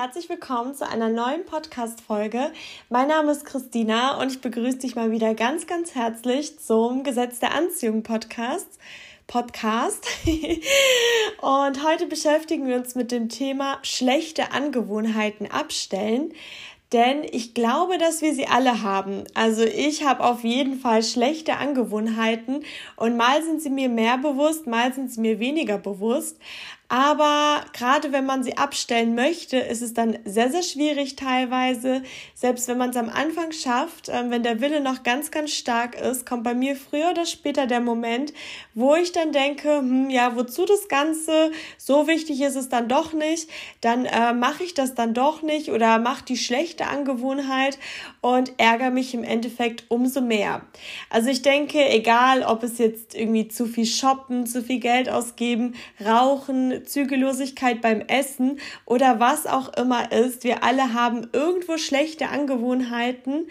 herzlich willkommen zu einer neuen Podcast-Folge. Mein Name ist Christina und ich begrüße dich mal wieder ganz, ganz herzlich zum Gesetz der Anziehung Podcast. Podcast. und heute beschäftigen wir uns mit dem Thema schlechte Angewohnheiten abstellen. Denn ich glaube, dass wir sie alle haben. Also ich habe auf jeden Fall schlechte Angewohnheiten und mal sind sie mir mehr bewusst, mal sind sie mir weniger bewusst. Aber gerade wenn man sie abstellen möchte, ist es dann sehr, sehr schwierig teilweise. Selbst wenn man es am Anfang schafft, äh, wenn der Wille noch ganz, ganz stark ist, kommt bei mir früher oder später der Moment, wo ich dann denke, hm, ja, wozu das Ganze? So wichtig ist es dann doch nicht. Dann äh, mache ich das dann doch nicht oder mache die schlechte Angewohnheit und ärgere mich im Endeffekt umso mehr. Also ich denke, egal ob es jetzt irgendwie zu viel shoppen, zu viel Geld ausgeben, rauchen, Zügellosigkeit beim Essen oder was auch immer ist. Wir alle haben irgendwo schlechte Angewohnheiten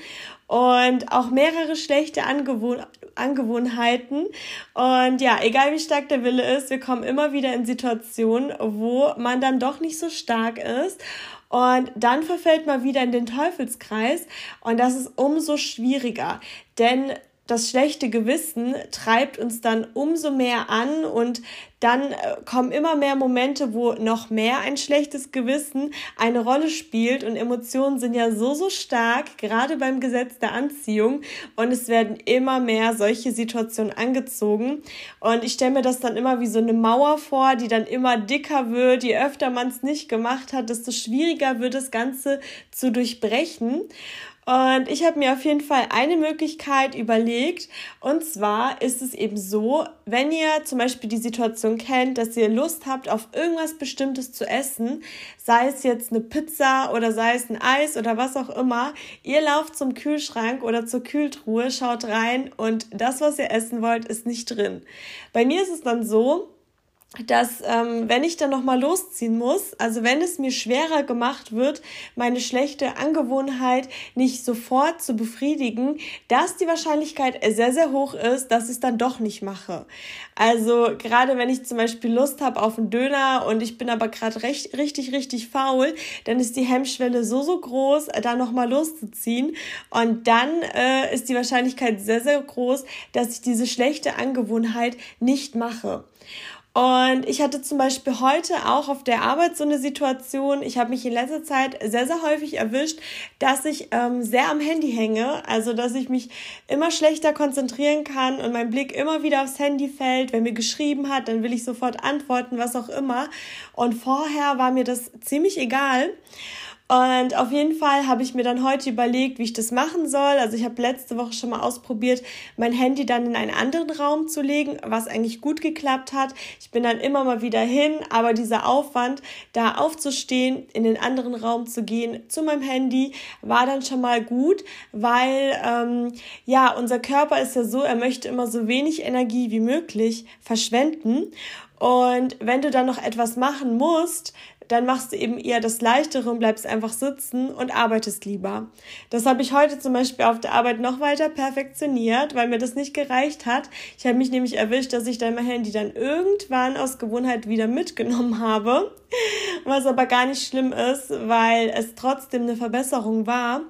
und auch mehrere schlechte Angewohn Angewohnheiten. Und ja, egal wie stark der Wille ist, wir kommen immer wieder in Situationen, wo man dann doch nicht so stark ist. Und dann verfällt man wieder in den Teufelskreis und das ist umso schwieriger, denn das schlechte Gewissen treibt uns dann umso mehr an und dann äh, kommen immer mehr Momente, wo noch mehr ein schlechtes Gewissen eine Rolle spielt und Emotionen sind ja so, so stark, gerade beim Gesetz der Anziehung und es werden immer mehr solche Situationen angezogen und ich stelle mir das dann immer wie so eine Mauer vor, die dann immer dicker wird, je öfter man es nicht gemacht hat, desto schwieriger wird das Ganze zu durchbrechen und ich habe mir auf jeden Fall eine Möglichkeit überlegt. Und zwar ist es eben so, wenn ihr zum Beispiel die Situation kennt, dass ihr Lust habt auf irgendwas Bestimmtes zu essen, sei es jetzt eine Pizza oder sei es ein Eis oder was auch immer, ihr lauft zum Kühlschrank oder zur Kühltruhe, schaut rein und das, was ihr essen wollt, ist nicht drin. Bei mir ist es dann so, dass ähm, wenn ich dann nochmal losziehen muss, also wenn es mir schwerer gemacht wird, meine schlechte Angewohnheit nicht sofort zu befriedigen, dass die Wahrscheinlichkeit sehr, sehr hoch ist, dass ich es dann doch nicht mache. Also gerade wenn ich zum Beispiel Lust habe auf einen Döner und ich bin aber gerade richtig, richtig faul, dann ist die Hemmschwelle so, so groß, da nochmal loszuziehen. Und dann äh, ist die Wahrscheinlichkeit sehr, sehr groß, dass ich diese schlechte Angewohnheit nicht mache. Und ich hatte zum Beispiel heute auch auf der Arbeit so eine Situation. Ich habe mich in letzter Zeit sehr, sehr häufig erwischt, dass ich ähm, sehr am Handy hänge. Also, dass ich mich immer schlechter konzentrieren kann und mein Blick immer wieder aufs Handy fällt. Wenn mir geschrieben hat, dann will ich sofort antworten, was auch immer. Und vorher war mir das ziemlich egal. Und auf jeden Fall habe ich mir dann heute überlegt, wie ich das machen soll. Also ich habe letzte Woche schon mal ausprobiert, mein Handy dann in einen anderen Raum zu legen, was eigentlich gut geklappt hat. Ich bin dann immer mal wieder hin, aber dieser Aufwand, da aufzustehen, in den anderen Raum zu gehen, zu meinem Handy, war dann schon mal gut, weil ähm, ja, unser Körper ist ja so, er möchte immer so wenig Energie wie möglich verschwenden. Und wenn du dann noch etwas machen musst, dann machst du eben eher das Leichtere und bleibst einfach sitzen und arbeitest lieber. Das habe ich heute zum Beispiel auf der Arbeit noch weiter perfektioniert, weil mir das nicht gereicht hat. Ich habe mich nämlich erwischt, dass ich dann mein Handy dann irgendwann aus Gewohnheit wieder mitgenommen habe, was aber gar nicht schlimm ist, weil es trotzdem eine Verbesserung war.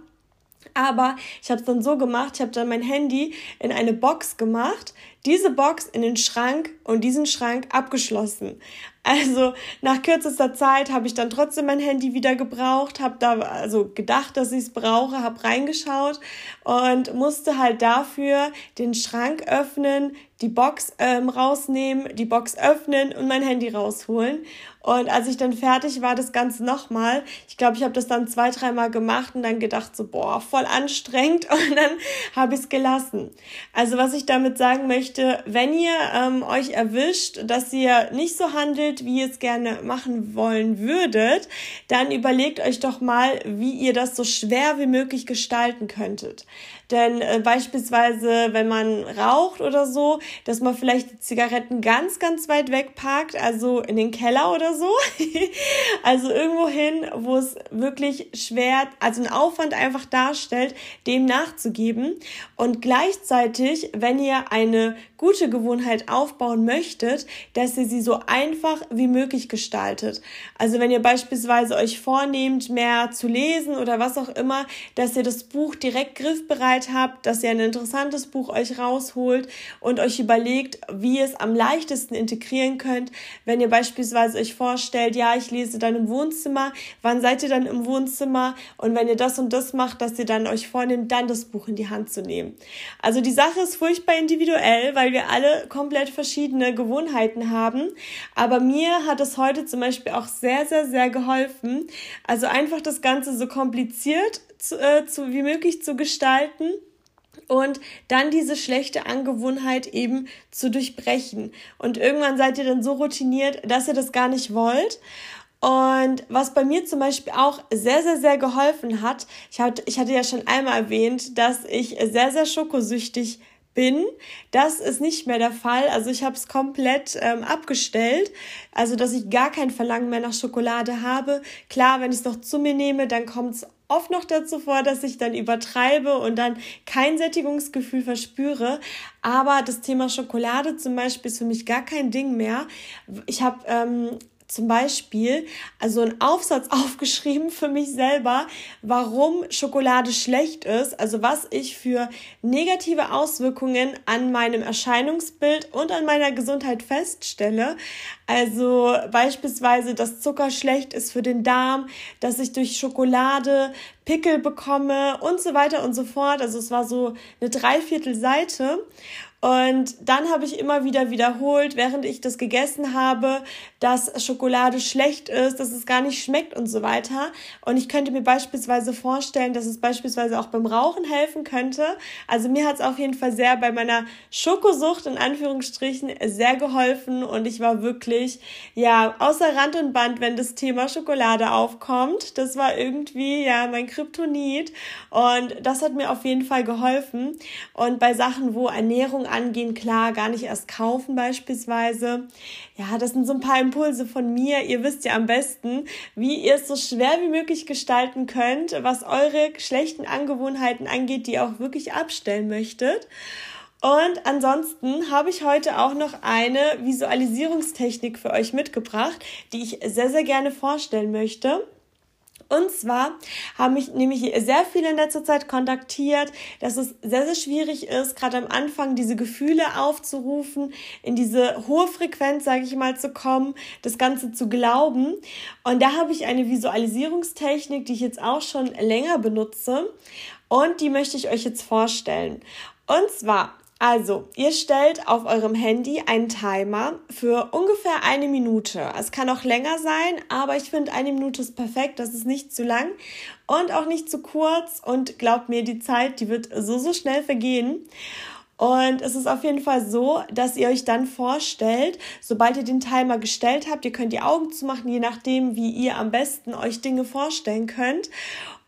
Aber ich habe es dann so gemacht, ich habe dann mein Handy in eine Box gemacht, diese Box in den Schrank und diesen Schrank abgeschlossen. Also nach kürzester Zeit habe ich dann trotzdem mein Handy wieder gebraucht, habe da also gedacht, dass ich es brauche, habe reingeschaut und musste halt dafür den Schrank öffnen, die Box ähm, rausnehmen, die Box öffnen und mein Handy rausholen. Und als ich dann fertig war, das Ganze nochmal, ich glaube, ich habe das dann zwei, dreimal gemacht und dann gedacht, so, boah, voll anstrengend und dann habe ich es gelassen. Also was ich damit sagen möchte, wenn ihr ähm, euch erwischt, dass ihr nicht so handelt, wie ihr es gerne machen wollen würdet, dann überlegt euch doch mal, wie ihr das so schwer wie möglich gestalten könntet. Denn äh, beispielsweise, wenn man raucht oder so, dass man vielleicht die Zigaretten ganz, ganz weit weg parkt, also in den Keller oder so. also irgendwo hin, wo es wirklich schwer, also ein Aufwand einfach darstellt, dem nachzugeben. Und gleichzeitig, wenn ihr eine gute Gewohnheit aufbauen möchtet, dass ihr sie so einfach wie möglich gestaltet. Also wenn ihr beispielsweise euch vornehmt, mehr zu lesen oder was auch immer, dass ihr das Buch direkt griffbereit habt, dass ihr ein interessantes Buch euch rausholt und euch überlegt, wie ihr es am leichtesten integrieren könnt. Wenn ihr beispielsweise euch vorstellt, ja, ich lese dann im Wohnzimmer, wann seid ihr dann im Wohnzimmer? Und wenn ihr das und das macht, dass ihr dann euch vornehmt, dann das Buch in die Hand zu nehmen. Also die Sache ist furchtbar individuell, weil wir alle komplett verschiedene Gewohnheiten haben. Aber mir hat es heute zum Beispiel auch sehr, sehr, sehr geholfen. Also einfach das Ganze so kompliziert zu, äh, zu, wie möglich zu gestalten und dann diese schlechte Angewohnheit eben zu durchbrechen. Und irgendwann seid ihr dann so routiniert, dass ihr das gar nicht wollt. Und was bei mir zum Beispiel auch sehr, sehr, sehr geholfen hat, ich hatte, ich hatte ja schon einmal erwähnt, dass ich sehr, sehr schokosüchtig bin. Das ist nicht mehr der Fall. Also ich habe es komplett ähm, abgestellt. Also dass ich gar kein Verlangen mehr nach Schokolade habe. Klar, wenn ich es noch zu mir nehme, dann kommt es oft noch dazu vor, dass ich dann übertreibe und dann kein Sättigungsgefühl verspüre. Aber das Thema Schokolade zum Beispiel ist für mich gar kein Ding mehr. Ich habe ähm, zum Beispiel also einen Aufsatz aufgeschrieben für mich selber, warum Schokolade schlecht ist, also was ich für negative Auswirkungen an meinem Erscheinungsbild und an meiner Gesundheit feststelle. Also beispielsweise, dass Zucker schlecht ist für den Darm, dass ich durch Schokolade Pickel bekomme und so weiter und so fort. Also es war so eine Dreiviertelseite. Und dann habe ich immer wieder wiederholt, während ich das gegessen habe, dass Schokolade schlecht ist, dass es gar nicht schmeckt und so weiter. Und ich könnte mir beispielsweise vorstellen, dass es beispielsweise auch beim Rauchen helfen könnte. Also mir hat es auf jeden Fall sehr bei meiner Schokosucht in Anführungsstrichen sehr geholfen und ich war wirklich, ja, außer Rand und Band, wenn das Thema Schokolade aufkommt. Das war irgendwie, ja, mein Kryptonit und das hat mir auf jeden Fall geholfen. Und bei Sachen, wo Ernährung angehen, klar, gar nicht erst kaufen beispielsweise. Ja, das sind so ein paar Impulse von mir. Ihr wisst ja am besten, wie ihr es so schwer wie möglich gestalten könnt, was eure schlechten Angewohnheiten angeht, die ihr auch wirklich abstellen möchtet. Und ansonsten habe ich heute auch noch eine Visualisierungstechnik für euch mitgebracht, die ich sehr, sehr gerne vorstellen möchte. Und zwar haben mich nämlich sehr viele in letzter Zeit kontaktiert, dass es sehr, sehr schwierig ist, gerade am Anfang diese Gefühle aufzurufen, in diese hohe Frequenz, sage ich mal, zu kommen, das Ganze zu glauben. Und da habe ich eine Visualisierungstechnik, die ich jetzt auch schon länger benutze. Und die möchte ich euch jetzt vorstellen. Und zwar also, ihr stellt auf eurem Handy einen Timer für ungefähr eine Minute. Es kann auch länger sein, aber ich finde, eine Minute ist perfekt. Das ist nicht zu lang und auch nicht zu kurz. Und glaubt mir, die Zeit, die wird so, so schnell vergehen. Und es ist auf jeden Fall so, dass ihr euch dann vorstellt, sobald ihr den Timer gestellt habt, ihr könnt die Augen zumachen, je nachdem, wie ihr am besten euch Dinge vorstellen könnt.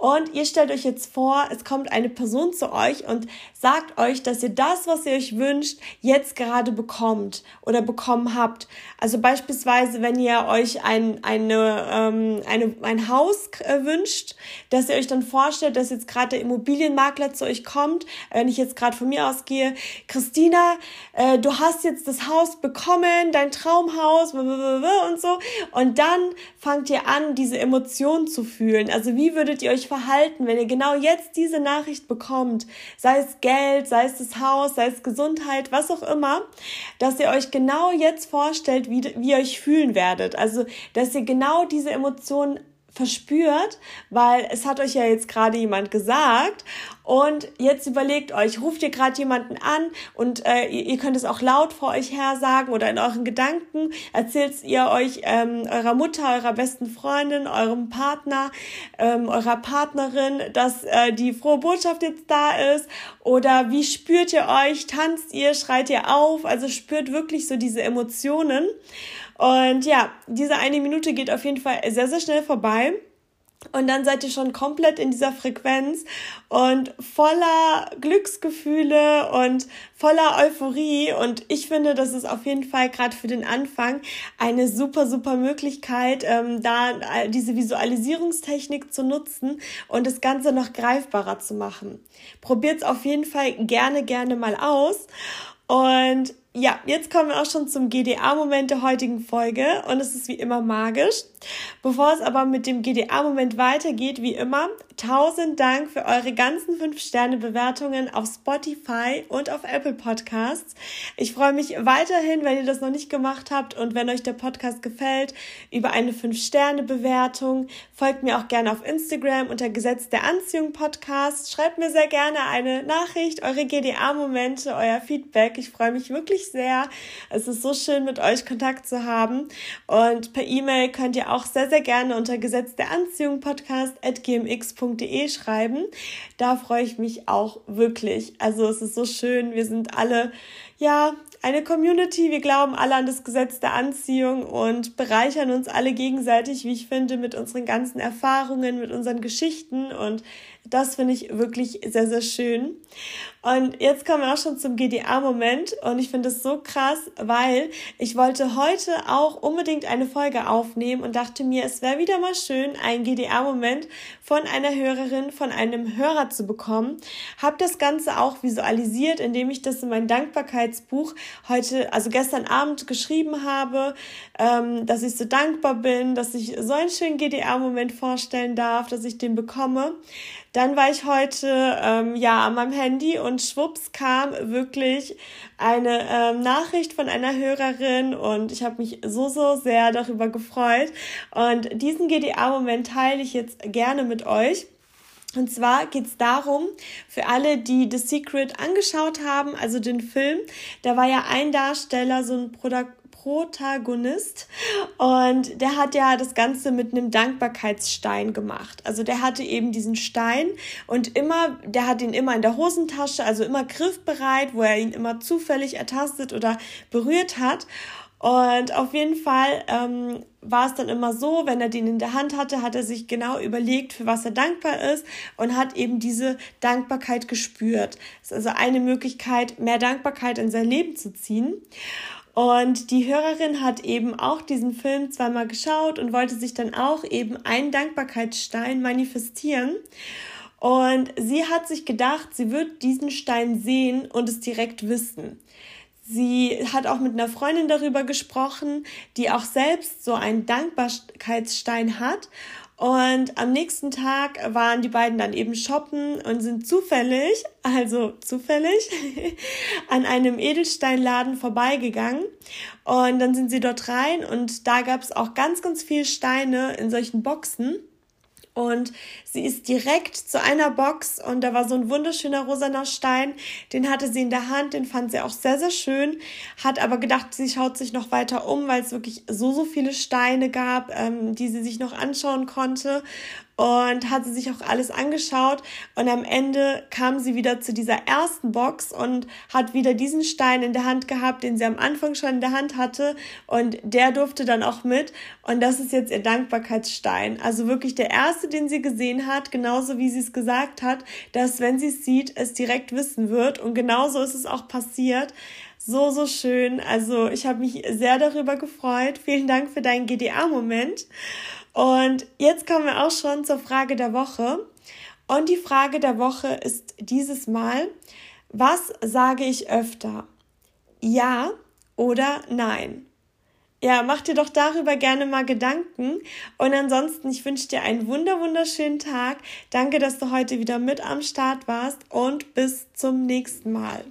Und ihr stellt euch jetzt vor, es kommt eine Person zu euch und sagt euch, dass ihr das, was ihr euch wünscht, jetzt gerade bekommt oder bekommen habt. Also beispielsweise, wenn ihr euch ein, eine, ähm, eine, ein Haus äh, wünscht, dass ihr euch dann vorstellt, dass jetzt gerade der Immobilienmakler zu euch kommt. Wenn ich jetzt gerade von mir ausgehe, Christina, äh, du hast jetzt das Haus bekommen, dein Traumhaus und so. Und dann fangt ihr an, diese Emotionen zu fühlen. Also wie würdet ihr euch verhalten, wenn ihr genau jetzt diese Nachricht bekommt, sei es Geld, sei es das Haus, sei es Gesundheit, was auch immer, dass ihr euch genau jetzt vorstellt, wie, wie ihr euch fühlen werdet. Also, dass ihr genau diese Emotionen verspürt, weil es hat euch ja jetzt gerade jemand gesagt. Und jetzt überlegt euch, ruft ihr gerade jemanden an und äh, ihr, ihr, könnt es auch laut vor euch her sagen oder in euren Gedanken. Erzählt ihr euch ähm, eurer Mutter, eurer besten Freundin, eurem Partner, ähm, eurer Partnerin, dass äh, die frohe Botschaft jetzt da ist? Oder wie spürt ihr euch, tanzt ihr, schreit ihr auf, also spürt wirklich so diese Emotionen und ja, diese eine Minute geht auf jeden Fall sehr, sehr schnell vorbei. und dann seid ihr schon komplett in dieser Frequenz und voller Glücksgefühle und voller Euphorie. Und ich finde, das ist auf jeden Fall gerade für den Anfang eine super, super Möglichkeit, ähm, da diese Visualisierungstechnik zu nutzen und das Ganze noch greifbarer zu machen. Probiert es auf jeden Fall gerne, gerne mal aus. Und ja, jetzt kommen wir auch schon zum GDA-Moment der heutigen Folge und es ist wie immer magisch. Bevor es aber mit dem GDA-Moment weitergeht, wie immer, tausend Dank für eure ganzen 5-Sterne-Bewertungen auf Spotify und auf Apple Podcasts. Ich freue mich weiterhin, wenn ihr das noch nicht gemacht habt und wenn euch der Podcast gefällt, über eine 5-Sterne-Bewertung. Folgt mir auch gerne auf Instagram unter Gesetz der Anziehung Podcast. Schreibt mir sehr gerne eine Nachricht, eure GDA-Momente, euer Feedback. Ich freue mich wirklich sehr. Es ist so schön, mit euch Kontakt zu haben. Und per E-Mail könnt ihr auch sehr, sehr gerne unter Gesetz der Anziehung Podcast at gmx.de schreiben. Da freue ich mich auch wirklich. Also es ist so schön. Wir sind alle, ja, eine Community. Wir glauben alle an das Gesetz der Anziehung und bereichern uns alle gegenseitig, wie ich finde, mit unseren ganzen Erfahrungen, mit unseren Geschichten und das finde ich wirklich sehr, sehr schön. Und jetzt kommen wir auch schon zum GDA-Moment und ich finde es so krass, weil ich wollte heute auch unbedingt eine Folge aufnehmen und dachte mir, es wäre wieder mal schön, einen GDA-Moment von einer Hörerin, von einem Hörer zu bekommen. Hab das Ganze auch visualisiert, indem ich das in mein Dankbarkeitsbuch heute, also gestern Abend geschrieben habe, ähm, dass ich so dankbar bin, dass ich so einen schönen GDA-Moment vorstellen darf, dass ich den bekomme. Dann war ich heute ähm, ja an meinem Handy und schwupps kam wirklich eine ähm, Nachricht von einer Hörerin und ich habe mich so so sehr darüber gefreut und diesen GDA-Moment teile ich jetzt gerne mit euch. Und zwar geht's darum, für alle, die The Secret angeschaut haben, also den Film, da war ja ein Darsteller, so ein Produkt Protagonist und der hat ja das Ganze mit einem Dankbarkeitsstein gemacht. Also der hatte eben diesen Stein und immer, der hat ihn immer in der Hosentasche, also immer griffbereit, wo er ihn immer zufällig ertastet oder berührt hat. Und auf jeden Fall ähm, war es dann immer so, wenn er den in der Hand hatte, hat er sich genau überlegt, für was er dankbar ist und hat eben diese Dankbarkeit gespürt. Das ist also eine Möglichkeit, mehr Dankbarkeit in sein Leben zu ziehen. Und die Hörerin hat eben auch diesen Film zweimal geschaut und wollte sich dann auch eben einen Dankbarkeitsstein manifestieren. Und sie hat sich gedacht, sie wird diesen Stein sehen und es direkt wissen. Sie hat auch mit einer Freundin darüber gesprochen, die auch selbst so einen Dankbarkeitsstein hat und am nächsten Tag waren die beiden dann eben shoppen und sind zufällig, also zufällig, an einem Edelsteinladen vorbeigegangen. Und dann sind sie dort rein und da gab es auch ganz, ganz viele Steine in solchen Boxen. Und sie ist direkt zu einer Box und da war so ein wunderschöner rosaner Stein. Den hatte sie in der Hand, den fand sie auch sehr, sehr schön. Hat aber gedacht, sie schaut sich noch weiter um, weil es wirklich so, so viele Steine gab, ähm, die sie sich noch anschauen konnte und hat sie sich auch alles angeschaut und am Ende kam sie wieder zu dieser ersten Box und hat wieder diesen Stein in der Hand gehabt, den sie am Anfang schon in der Hand hatte und der durfte dann auch mit und das ist jetzt ihr Dankbarkeitsstein. Also wirklich der erste, den sie gesehen hat, genauso wie sie es gesagt hat, dass wenn sie es sieht, es direkt wissen wird und genauso ist es auch passiert so, so schön. Also ich habe mich sehr darüber gefreut. Vielen Dank für deinen GDA-Moment. Und jetzt kommen wir auch schon zur Frage der Woche. Und die Frage der Woche ist dieses Mal, was sage ich öfter? Ja oder nein? Ja, mach dir doch darüber gerne mal Gedanken. Und ansonsten, ich wünsche dir einen wunder wunderschönen Tag. Danke, dass du heute wieder mit am Start warst und bis zum nächsten Mal.